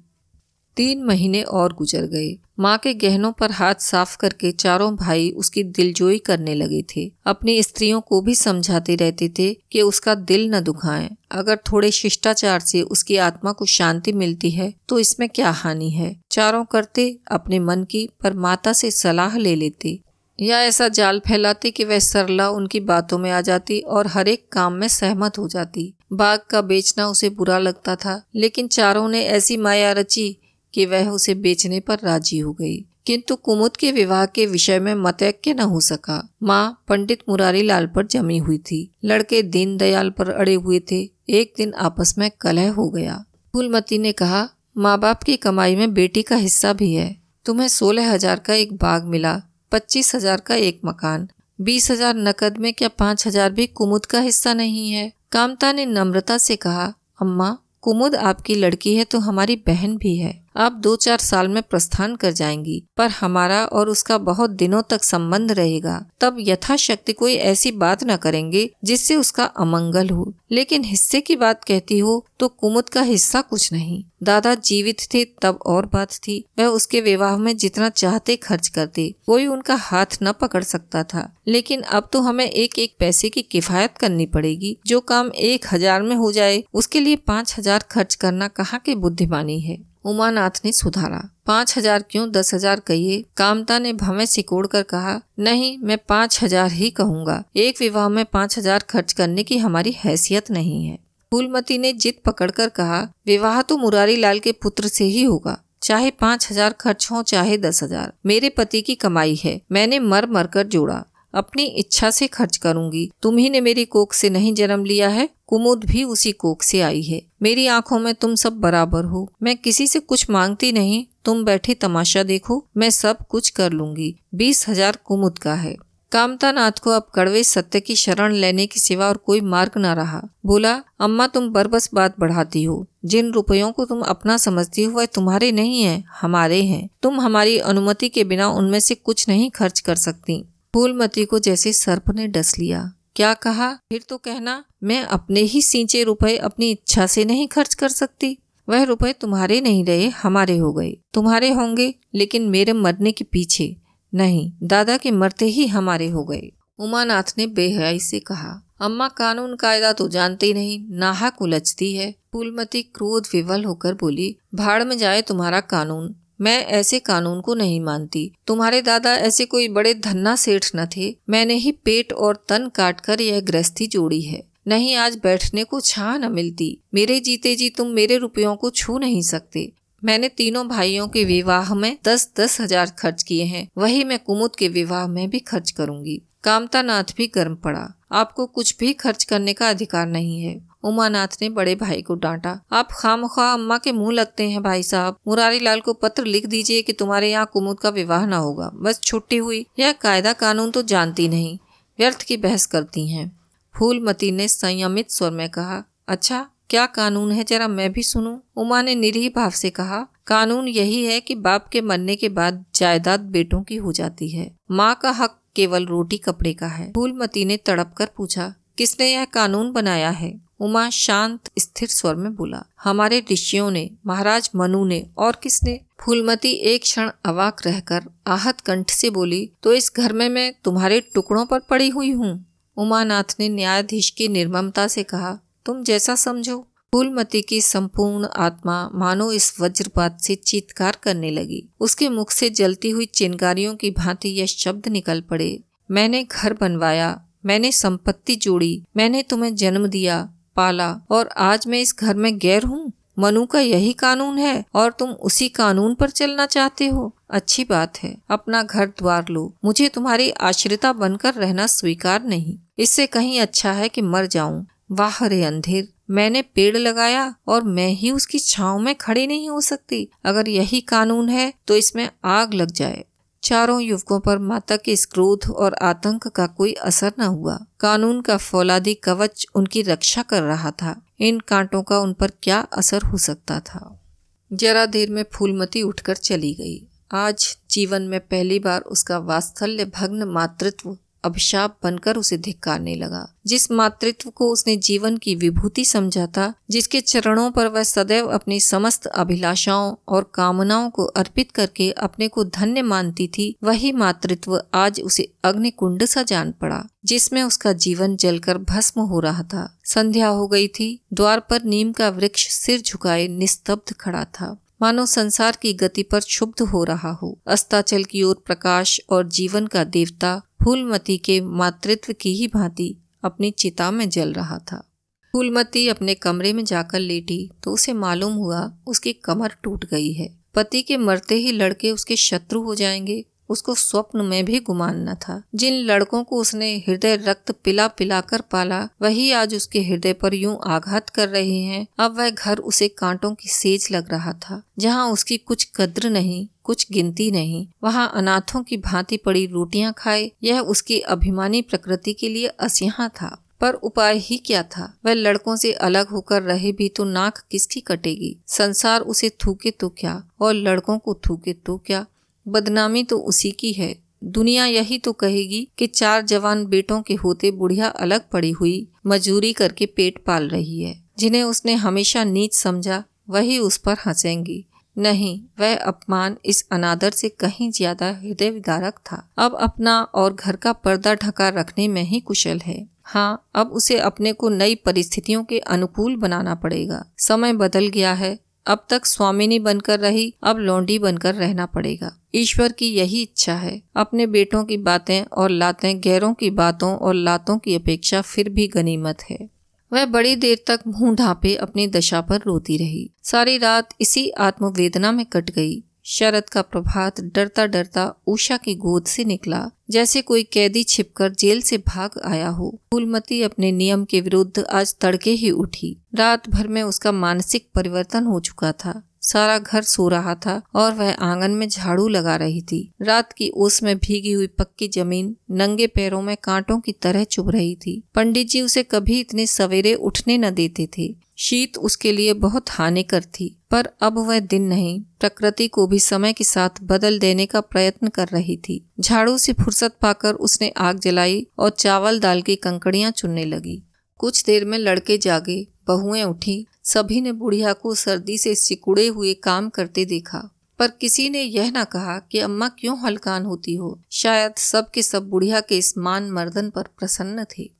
तीन महीने और गुजर गए। माँ के गहनों पर हाथ साफ़ करके चारों भाई उसकी दिलजोई करने लगे थे। अपनी स्त्रियों को भी समझाते रहते थे कि उसका दिल न दुखाएँ। अगर थोड़े शिष्टाचार से उसकी आत्मा को शांति मिलती है तो इसमें क्या हानि है? चारों करते अपने मन की, पर माता से सलाह ले लेते। या ऐसा जाल फैलाती कि वह सरला उनकी बातों में आ जाती और हर एक काम में सहमत हो जाती। बाग का बेचना उसे बुरा लगता था, लेकिन चारों ने ऐसी माया रची कि वह उसे बेचने पर राज़ी हो गई। किंतु कुमुद के विवाह के विषय में मतैक्य न हो सका। माँ पंडित मुरारी लाल पर जमी हुई थी। लड़के दीन दयाल पर अड़े हुए थे। एक दिन आपस में कलह हो गया। फूलमती ने कहा, माँ बाप की कमाई में बेटी का हिस्सा भी है। तुम्हें सोलह हज़ार का एक बाग मिला। पच्चीस हज़ार का एक मकान। बीस हज़ार नकद में क्या पाँच हज़ार भी कुमुद का हिस्सा नहीं है? कामता ने नम्रता से कहा, अम्मा, कुमुद आपकी लड़की है तो हमारी बहन भी है। आप दो चार साल में प्रस्थान कर जाएँगी, पर हमारा और उसका बहुत दिनों तक संबंध रहेगा। तब यथाशक्ति कोई ऐसी बात न करेंगे जिससे उसका अमंगल हो। लेकिन हिस्से की बात कहती हो तो कुमुद का हिस्सा कुछ नहीं। दादा जीवित थे, तब और बात थी। वह उसके विवाह में जितना चाहते खर्च करते, कोई उनका हाथ न पकड़ सकता था। लेकिन अब तो हमें एक एक पैसे की किफायत करनी पड़ेगी। जो काम एक हज़ार में हो जाए, उसके लिए पाँच हज़ार खर्च करना कहाँ के बुद्धिमानी है? उमानाथ ने सुधारा। पाँच हज़ार क्यों, दस हज़ार कहिए। कामता ने भवे सिकोड़ कर कहा, नहीं, मैं पाँच हज़ार ही कहूँगा। एक विवाह में पाँच हज़ार खर्च करने की हमारी हैसियत नहीं है। फूलमती ने जिद पकड़कर कहा, विवाह तो मुरारी लाल के पुत्र से ही होगा। चाहे पाँच हज़ार खर्च हो, चाहे दस हज़ार। मेरे पति की कमाई है। मैंने मर मर कर जोड़ा। अपनी इच्छा से खर्च करूँगी। तुम्ही ने मेरी कोख से नहीं जन्म लिया है। कुमुद भी उसी कोख से आई है। मेरी आँखों में तुम सब बराबर हो। मैं किसी से कुछ मांगती नहीं। तुम बैठे तमाशा देखो। मैं सब कुछ कर लूँगी। बीस हज़ार कुमुद का है। कामता नाथ को अब कड़वे सत्य की शरण लेने के सिवा और कोई मार्ग न रहा। बोला, अम्मा, तुम बरबस बात बढ़ाती हो। जिन रुपयों को तुम अपना समझती हो, वह तुम्हारे नहीं है, हमारे हैं। तुम हमारी अनुमति के बिना उनमें से कुछ नहीं खर्च कर सकती। फूलमती को जैसे सर्प ने डस लिया। क्या कहा? फिर तो कहना, मैं अपने ही सींचे रुपए अपनी इच्छा से नहीं खर्च कर सकती। वह रुपए तुम्हारे नहीं रहे, हमारे हो गए। तुम्हारे होंगे, लेकिन मेरे मरने के पीछे। नहीं, दादा के मरते ही हमारे हो गए। उमानाथ ने बेहयाई से कहा, अम्मा, कानून कायदा तो जानती नहीं, नाहक उलझती है। फूलमती क्रोध विवल होकर बोली, भाड़ में जाए तुम्हारा कानून। मैं ऐसे कानून को नहीं मानती। तुम्हारे दादा ऐसे कोई बड़े धन्ना सेठ न थे। मैंने ही पेट और तन काट कर यह गृहस्थी जोड़ी है। नहीं आज बैठने को छा न मिलती। मेरे जीते जी तुम मेरे रुपयों को छू नहीं सकते। मैंने तीनों भाइयों के विवाह में दस दस हज़ार खर्च किए हैं। वही मैं कुमुद के विवाह में भी खर्च करूँगी। कामता नाथ भी गर्म पड़ा। आपको कुछ भी खर्च करने का अधिकार नहीं है। उमानाथ ने बड़े भाई को डांटा। आप खाम खा अम्मा के मुँह लगते हैं भाई साहब। मुरारी लाल को पत्र लिख दीजिए कि तुम्हारे यहाँ कुमुद का विवाह ना होगा। बस छुट्टी हुई। यह कायदा कानून तो जानती नहीं। व्यर्थ की बहस करती हैं। फूलमती ने संयमित स्वर में कहा अच्छा क्या कानून है? जरा मैं भी सुनूं? उमा ने निरीह भाव से कहा, कानून यही है कि बाप के मरने के बाद जायदाद बेटों की हो जाती है। माँ का हक केवल रोटी कपड़े का है। फूलमती ने तड़प कर पूछा, किसने यह कानून बनाया है? उमा शांत, स्थिर स्वर में बोला, हमारे ऋषियों ने, महाराज मनु ने और किसने? फूलमती एक क्षण अवाक रहकर आहत कंठ से बोली तो इस घर में मैं तुम्हारे टुकड़ों पर पड़ी हुई हूँ? उमानाथ ने न्यायाधीश की निर्ममता से कहा, तुम जैसा समझो। फूलमती की संपूर्ण आत्मा मानो इस वज्रपात से चीतकार करने लगी। उसके मुख से जलती हुई चिंगारियों की भांति यह शब्द निकल पड़े, मैंने घर बनवाया, मैंने संपत्ति जोड़ी, मैंने तुम्हें जन्म दिया पाला और आज मैं इस घर में गैर हूँ? मनु का यही कानून है और तुम उसी कानून पर चलना चाहते हो? अच्छी बात है। अपना घर द्वार लो। मुझे तुम्हारी आश्रिता बनकर रहना स्वीकार नहीं। इससे कहीं अच्छा है कि मर जाऊँ। वाह रे अंधेर! मैंने पेड़ लगाया और मैं ही उसकी छाव में खड़ी नहीं हो सकती। अगर यही कानून है तो इसमें आग लग जाए। चारों युवकों पर माता के इस क्रोध और आतंक का कोई असर न हुआ। कानून का फौलादी कवच उनकी रक्षा कर रहा था। इन कांटों का उन पर क्या असर हो सकता था? जरा देर में फूलमती उठकर चली गई। आज जीवन में पहली बार उसका वात्सल्य भग्न मातृत्व अभिशाप बनकर उसे धिक्कारने लगा। जिस मातृत्व को उसने जीवन की विभूति समझा था, जिसके चरणों पर वह सदैव अपनी समस्त अभिलाषाओं और कामनाओं को अर्पित करके अपने को धन्य मानती थी, वही मातृत्व आज उसे अग्नि कुंड सा जान पड़ा, जिसमें उसका जीवन जलकर भस्म हो रहा था। संध्या हो गई थी, द्वार पर नीम का वृक्ष सिर झुकाए निस्तब्ध खड़ा था। मानो संसार की गति पर क्षुब्ध हो रहा हो। अस्ताचल की ओर प्रकाश और जीवन का देवता फूलमती के मातृत्व की ही भांति अपनी चिता में जल रहा था। फूलमती अपने कमरे में जाकर लेटी तो उसे मालूम हुआ उसकी कमर टूट गई है। पति के मरते ही लड़के उसके शत्रु हो जाएँगे, उसको स्वप्न में भी गुमान न था। जिन लड़कों को उसने हृदय रक्त पिला पिला कर पाला, वही आज उसके हृदय पर यूँ आघात कर रहे हैं। अब वह घर उसे कांटों की सेज लग रहा था, जहाँ उसकी कुछ कद्र नहीं कुछ गिनती नहीं। वहाँ अनाथों की भांति पड़ी रोटियाँ खाए, यह उसकी अभिमानी प्रकृति के लिए अस्या था। पर उपाय ही क्या था? वह लड़कों से अलग होकर रहे भी तो नाक किसकी कटेगी? संसार उसे थूके तो क्या? और लड़कों को थूके तो क्या? बदनामी तो उसी की है। दुनिया यही तो कहेगी कि चार जवान बेटों के होते बुढ़िया अलग पड़ी हुई, मजूरी करके पेट पाल रही है। जिन्हें उसने हमेशा नीच समझा, वही उस पर हंसेंगी। नहीं, वह अपमान इस अनादर से कहीं ज़्यादा हृदय विदारक था। अब अपना और घर का पर्दा ढका रखने में ही कुशल है। हाँ अब उसे अपने को नई परिस्थितियों के अनुकूल बनाना पड़ेगा। समय बदल गया है। अब तक स्वामिनी बनकर रही, अब लौंडी बनकर रहना पड़ेगा। ईश्वर की यही इच्छा है। अपने बेटों की बातें और लातें, गैरों की बातों और लातों की अपेक्षा फिर भी गनीमत है। वह बड़ी देर तक मुँह ढांपे अपनी दशा पर रोती रही। सारी रात इसी आत्मवेदना में कट गई। शरद का प्रभात डरता डरता उषा की गोद से निकला, जैसे कोई कैदी छिपकर जेल से भाग आया हो। फूलमती अपने नियम के विरुद्ध आज तड़के ही उठी। रात भर में उसका मानसिक परिवर्तन हो चुका था। सारा घर सो रहा था और वह आँगन में झाड़ू लगा रही थी। रात की ओस में भीगी हुई पक्की ज़मीन नंगे पैरों में कांटों की तरह चुभ रही थी। पंडित जी उसे कभी इतने सवेरे उठने न देते थे। शीत उसके लिए बहुत हानिकर थी, पर अब वह दिन नहीं, प्रकृति को भी समय के साथ बदल देने का प्रयत्न कर रही थी। झाड़ू से फुर्सत पाकर उसने आग जलाई और चावल दाल की कंकड़ियाँ चुनने लगी। कुछ देर में लड़के जागे। बहुएँ उठी। सभी ने बुढ़िया को सर्दी से सिकुड़े हुए काम करते देखा। पर किसी ने यह ना कहा कि अम्मा क्यों हलकान होती हो। शायद सब के सब बुढ़िया के इस मान मर्दन पर प्रसन्न थे।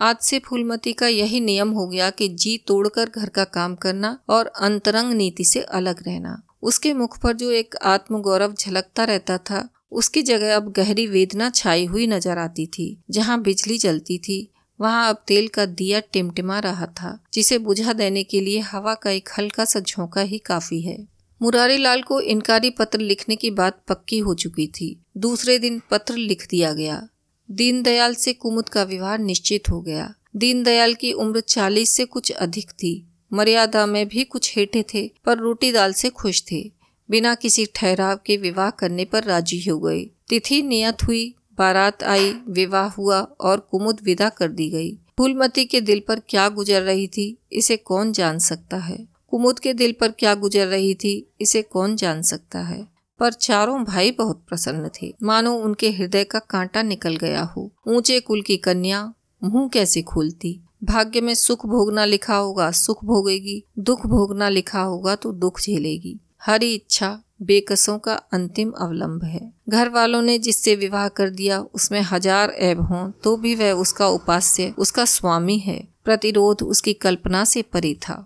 आज से फूलमती का यही नियम हो गया कि जी तोड़कर घर का काम करना और अंतरंग नीति से अलग रहना। उसके मुख पर जो एक आत्मगौरव झलकता रहता था, उसकी जगह अब गहरी वेदना छाई हुई नज़र आती थी, जहाँ बिजली जलती थी। वहाँ अब तेल का दिया टिमटिमा रहा था, जिसे बुझा देने के लिए हवा का एक हल्का सा झोंका ही काफ़ी है। मुरारी लाल को इनकारी पत्र लिखने की बात पक्की हो चुकी थी। दूसरे दिन पत्र लिख दिया गया। दीनदयाल से कुमुद का विवाह निश्चित हो गया। दीनदयाल की उम्र चालीस से कुछ अधिक थी। मर्यादा में भी कुछ हेठे थे, पर रोटी दाल से खुश थे। बिना किसी ठहराव के विवाह करने पर राज़ी हो गए। तिथि नियत हुई। बारात आई, विवाह हुआ और कुमुद विदा कर दी गई। फूलमती के दिल पर क्या गुजर रही थी, इसे कौन जान सकता है? कुमुद के दिल पर क्या गुजर रही थी, इसे कौन जान सकता है? पर चारों भाई बहुत प्रसन्न थे। मानो उनके हृदय का कांटा निकल गया हो। ऊँचे कुल की कन्या, मुँह कैसे खोलती? भाग्य में सुख भोगना लिखा होगा, सुख भोगेगी, दुख भोगना लिखा होगा तो दुख झेलेगी। हरी इच्छा बेकसों का अंतिम अवलंब है। घर वालों ने जिससे विवाह कर दिया, उसमें हज़ार ऐब हों तो भी वह उसका उपास्य, उसका स्वामी है। प्रतिरोध उसकी कल्पना से परी था।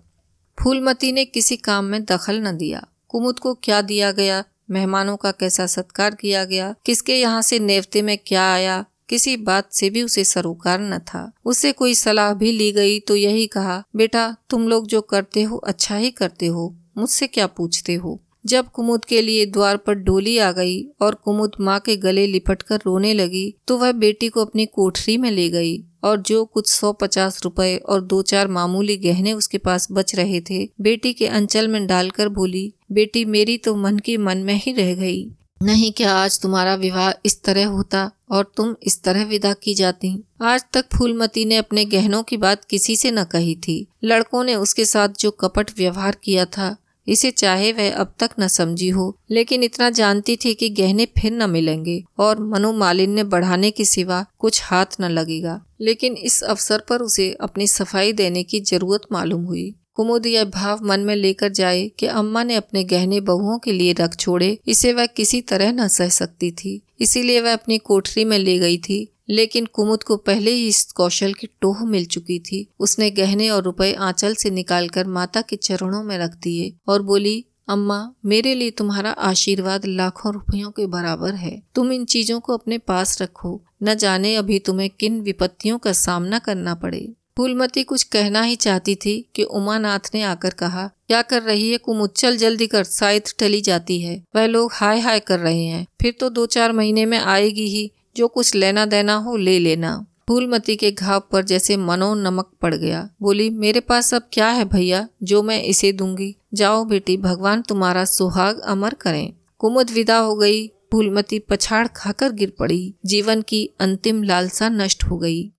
फूलमती ने किसी काम में दखल न दिया। कुमुद को क्या दिया गया? मेहमानों का कैसा सत्कार किया गया? किसके यहाँ से नेवते में क्या आया? किसी बात से भी उसे सरोकार न था। उससे कोई सलाह भी ली गई तो यही कहा, बेटा, तुम लोग जो करते हो अच्छा ही करते हो। मुझसे क्या पूछते हो? जब कुमुद के लिए द्वार पर डोली आ गई और कुमुद माँ के गले लिपट कर रोने लगी तो वह बेटी को अपनी कोठरी में ले गई और जो कुछ सौ पचास रुपए और दो चार मामूली गहने उसके पास बच रहे थे, बेटी के अंचल में डालकर बोली, बेटी, मेरी तो मन की मन में ही रह गई। नहीं क्या आज तुम्हारा विवाह इस तरह होता और तुम इस तरह विदा की जाती? आज तक फूलमती ने अपने गहनों की बात किसी से न कही थी। लड़कों ने उसके साथ जो कपट व्यवहार किया था इसे चाहे वह अब तक न समझी हो। लेकिन इतना जानती थी कि गहने फिर न मिलेंगे और मनोमालिन्य बढ़ाने के सिवा कुछ हाथ न लगेगा। लेकिन इस अवसर पर उसे अपनी सफ़ाई देने की ज़रूरत मालूम हुई। कुमुद यह भाव मन में लेकर जाए कि अम्मा ने अपने गहने बहुओं के लिए रख छोड़े, इसे वह किसी तरह न सह सकती थी। इसीलिए वह अपनी कोठरी में ले गई थी। लेकिन कुमुद को पहले ही इस कौशल की टोह मिल चुकी थी। उसने गहने और रुपए आंचल से निकालकर माता के चरणों में रख दिए और बोली, अम्मा, मेरे लिए तुम्हारा आशीर्वाद लाखों रुपयों के बराबर है। तुम इन चीज़ों को अपने पास रखो। न जाने अभी तुम्हें किन विपत्तियों का सामना करना पड़े। फूलमती कुछ कहना ही चाहती थी कि उमानाथ ने आकर कहा, क्या कर रही है कुमुद? चल जल्दी कर साइथ टली जाती है। वह लोग हाय हाय कर रहे हैं। फिर तो दो चार महीने में आएगी ही। जो कुछ लेना देना हो ले लेना। फूलमती के घाव पर जैसे मनो नमक पड़ गया। बोली, मेरे पास अब क्या है भैया? जो मैं इसे दूँगी। जाओ बेटी, भगवान तुम्हारा सुहाग अमर करें। कुमुद विदा हो गई। फूलमती पछाड़ खाकर गिर पड़ी। जीवन की अंतिम लालसा नष्ट हो गई।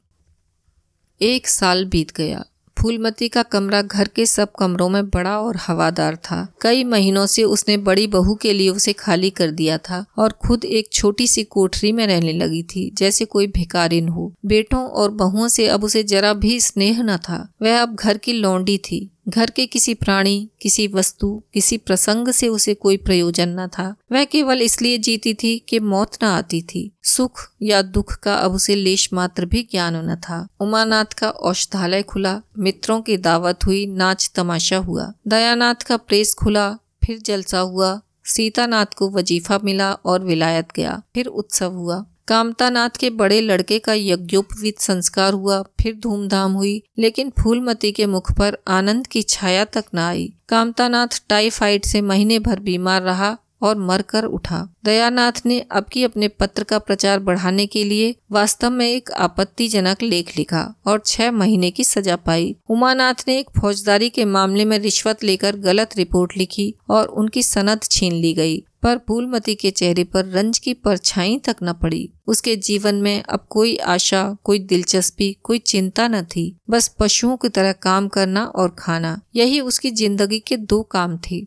एक साल बीत गया। फूलमती का कमरा घर के सब कमरों में बड़ा और हवादार था। कई महीनों से उसने बड़ी बहू के लिए उसे खाली कर दिया था और खुद एक छोटी सी कोठरी में रहने लगी थी, जैसे कोई भिकारिन हो। बेटों और बहुओं से अब उसे जरा भी स्नेह न था। वह अब घर की लौंडी थी। घर के किसी प्राणी, किसी वस्तु, किसी प्रसंग से उसे कोई प्रयोजन न था। वह केवल इसलिए जीती थी कि मौत न आती थी। सुख या दुख का अब उसे लेश मात्र भी ज्ञान न था। उमानाथ का औषधालय खुला, मित्रों की दावत हुई, नाच तमाशा हुआ। दयानाथ का प्रेस खुला, फिर जलसा हुआ। सीतानाथ को वजीफा मिला और विलायत गया, फिर उत्सव हुआ। कामतानाथ के बड़े लड़के का यज्ञोपवीत संस्कार हुआ, फिर धूमधाम हुई, लेकिन फूलमती के मुख पर आनंद की छाया तक न आई। कामतानाथ टाइफाइड से महीने भर बीमार रहा और मरकर उठा। दयानाथ ने अब की अपने पत्र का प्रचार बढ़ाने के लिए वास्तव में एक आपत्तिजनक लेख लिखा और छह महीने की सजा पाई। उमानाथ ने एक फौजदारी के मामले में रिश्वत लेकर गलत रिपोर्ट लिखी और उनकी सनद छीन ली गई। पर फूलमती के चेहरे पर रंज की परछाई तक न पड़ी। उसके जीवन में अब कोई आशा, कोई दिलचस्पी, कोई चिंता न थी। बस पशुओं की तरह काम करना और खाना, यही उसकी ज़िंदगी के दो काम थे।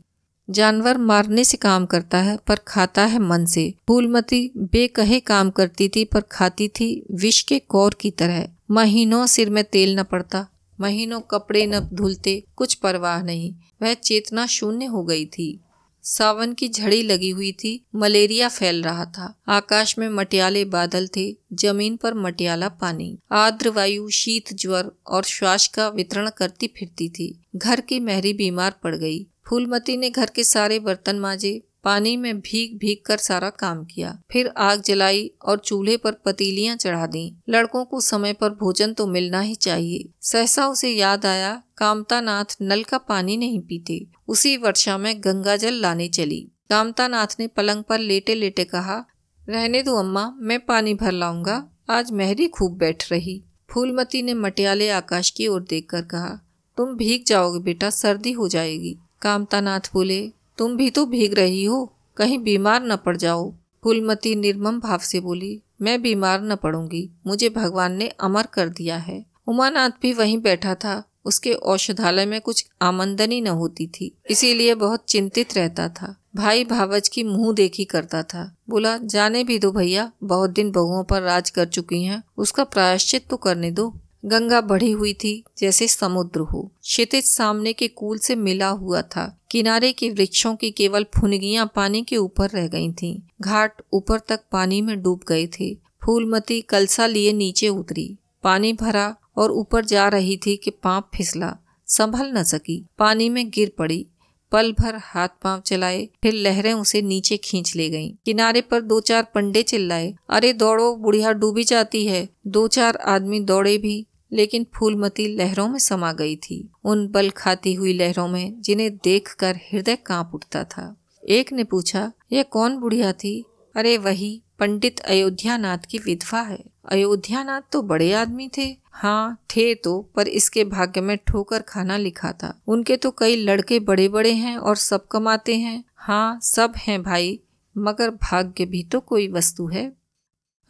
जानवर मारने से काम करता है, पर खाता है मन से। फूलमती बेकहे काम करती थी, पर खाती थी विष के कौर की तरह। महीनों सिर में तेल न पड़ता, महीनों कपड़े न धुलते, कुछ परवाह नहीं। वह चेतना शून्य हो गई थी। सावन की झड़ी लगी हुई थी, मलेरिया फैल रहा था। आकाश में मटियाले बादल थे, ज़मीन पर मटियाला पानी। आर्द्र वायु, शीत ज्वर और श्वास का वितरण करती फिरती थी। घर की महरी बीमार पड़ गई। फूलमती ने घर के सारे बर्तन माजे पानी में भीग भीग कर सारा काम किया। फिर आग जलाई और चूल्हे पर पतीलियाँ चढ़ा दी। लड़कों को समय पर भोजन तो मिलना ही चाहिए। सहसा उसे याद आया कामता नाथ नल का पानी नहीं पीते। उसी वर्षा में गंगा जल लाने चली। कामता नाथ ने पलंग पर लेटे लेटे कहा, रहने दो अम्मा, मैं पानी भर लाऊँगा। आज मेहरी खूब बैठ रही। फूलमती ने मटियाले आकाश की ओर देखकर कहा, तुम भीग जाओगे बेटा, सर्दी हो जाएगी। कामतानाथ बोले तुम भी तो भीग रही हो, कहीं बीमार न पड़ जाओ। फूलमती निर्मम भाव से बोली, मैं बीमार न पड़ूँगी, मुझे भगवान ने अमर कर दिया है। उमानाथ भी वहीं बैठा था, उसके औषधालय में कुछ आमंदनी न होती थी, इसीलिए बहुत चिंतित रहता था। भाई भावज की मुँह देखी करता था। बोला, जाने भी दो भैया, बहुत दिन बहुओं पर राज कर चुकी हैं, उसका प्रायश्चित तो करने दो। गंगा बढ़ी हुई थी जैसे समुद्र हो। क्षितिज सामने के कूल से मिला हुआ था। किनारे के वृक्षों की केवल फुनगियाँ पानी के ऊपर रह गई थीं। घाट ऊपर तक पानी में डूब गए थे। फूलमती कलसा लिए नीचे उतरी। पानी भरा और ऊपर जा रही थी कि पाँव फिसला। संभल न सकी। पानी में गिर पड़ी। पल भर हाथ पाँव चलाए, फिर लहरें उसे नीचे खींच ले गईं। किनारे पर दो चार पंडे चिल्लाए। अरे, दौड़ो, बुढ़िया डूबी जाती है। दो चार आदमी दौड़े भी। लेकिन फूलमती लहरों में समा गई थी। उन बल खाती हुई लहरों में जिन्हें देखकर हृदय काँप उठता था। एक ने पूछा, यह कौन बुढ़िया थी? अरे वही पंडित अयोध्यानाथ की विधवा है। अयोध्यानाथ तो बड़े आदमी थे। हाँ थे तो पर इसके भाग्य में ठोकर खाना लिखा था। उनके तो कई लड़के बड़े बड़े हैं और सब कमाते हैं। हाँ सब हैं भाई, मगर भाग्य भी तो कोई वस्तु है।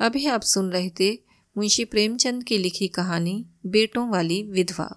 अभी आप सुन रहे थे मुंशी प्रेमचंद की लिखी कहानी। बेटों वाली विधवा।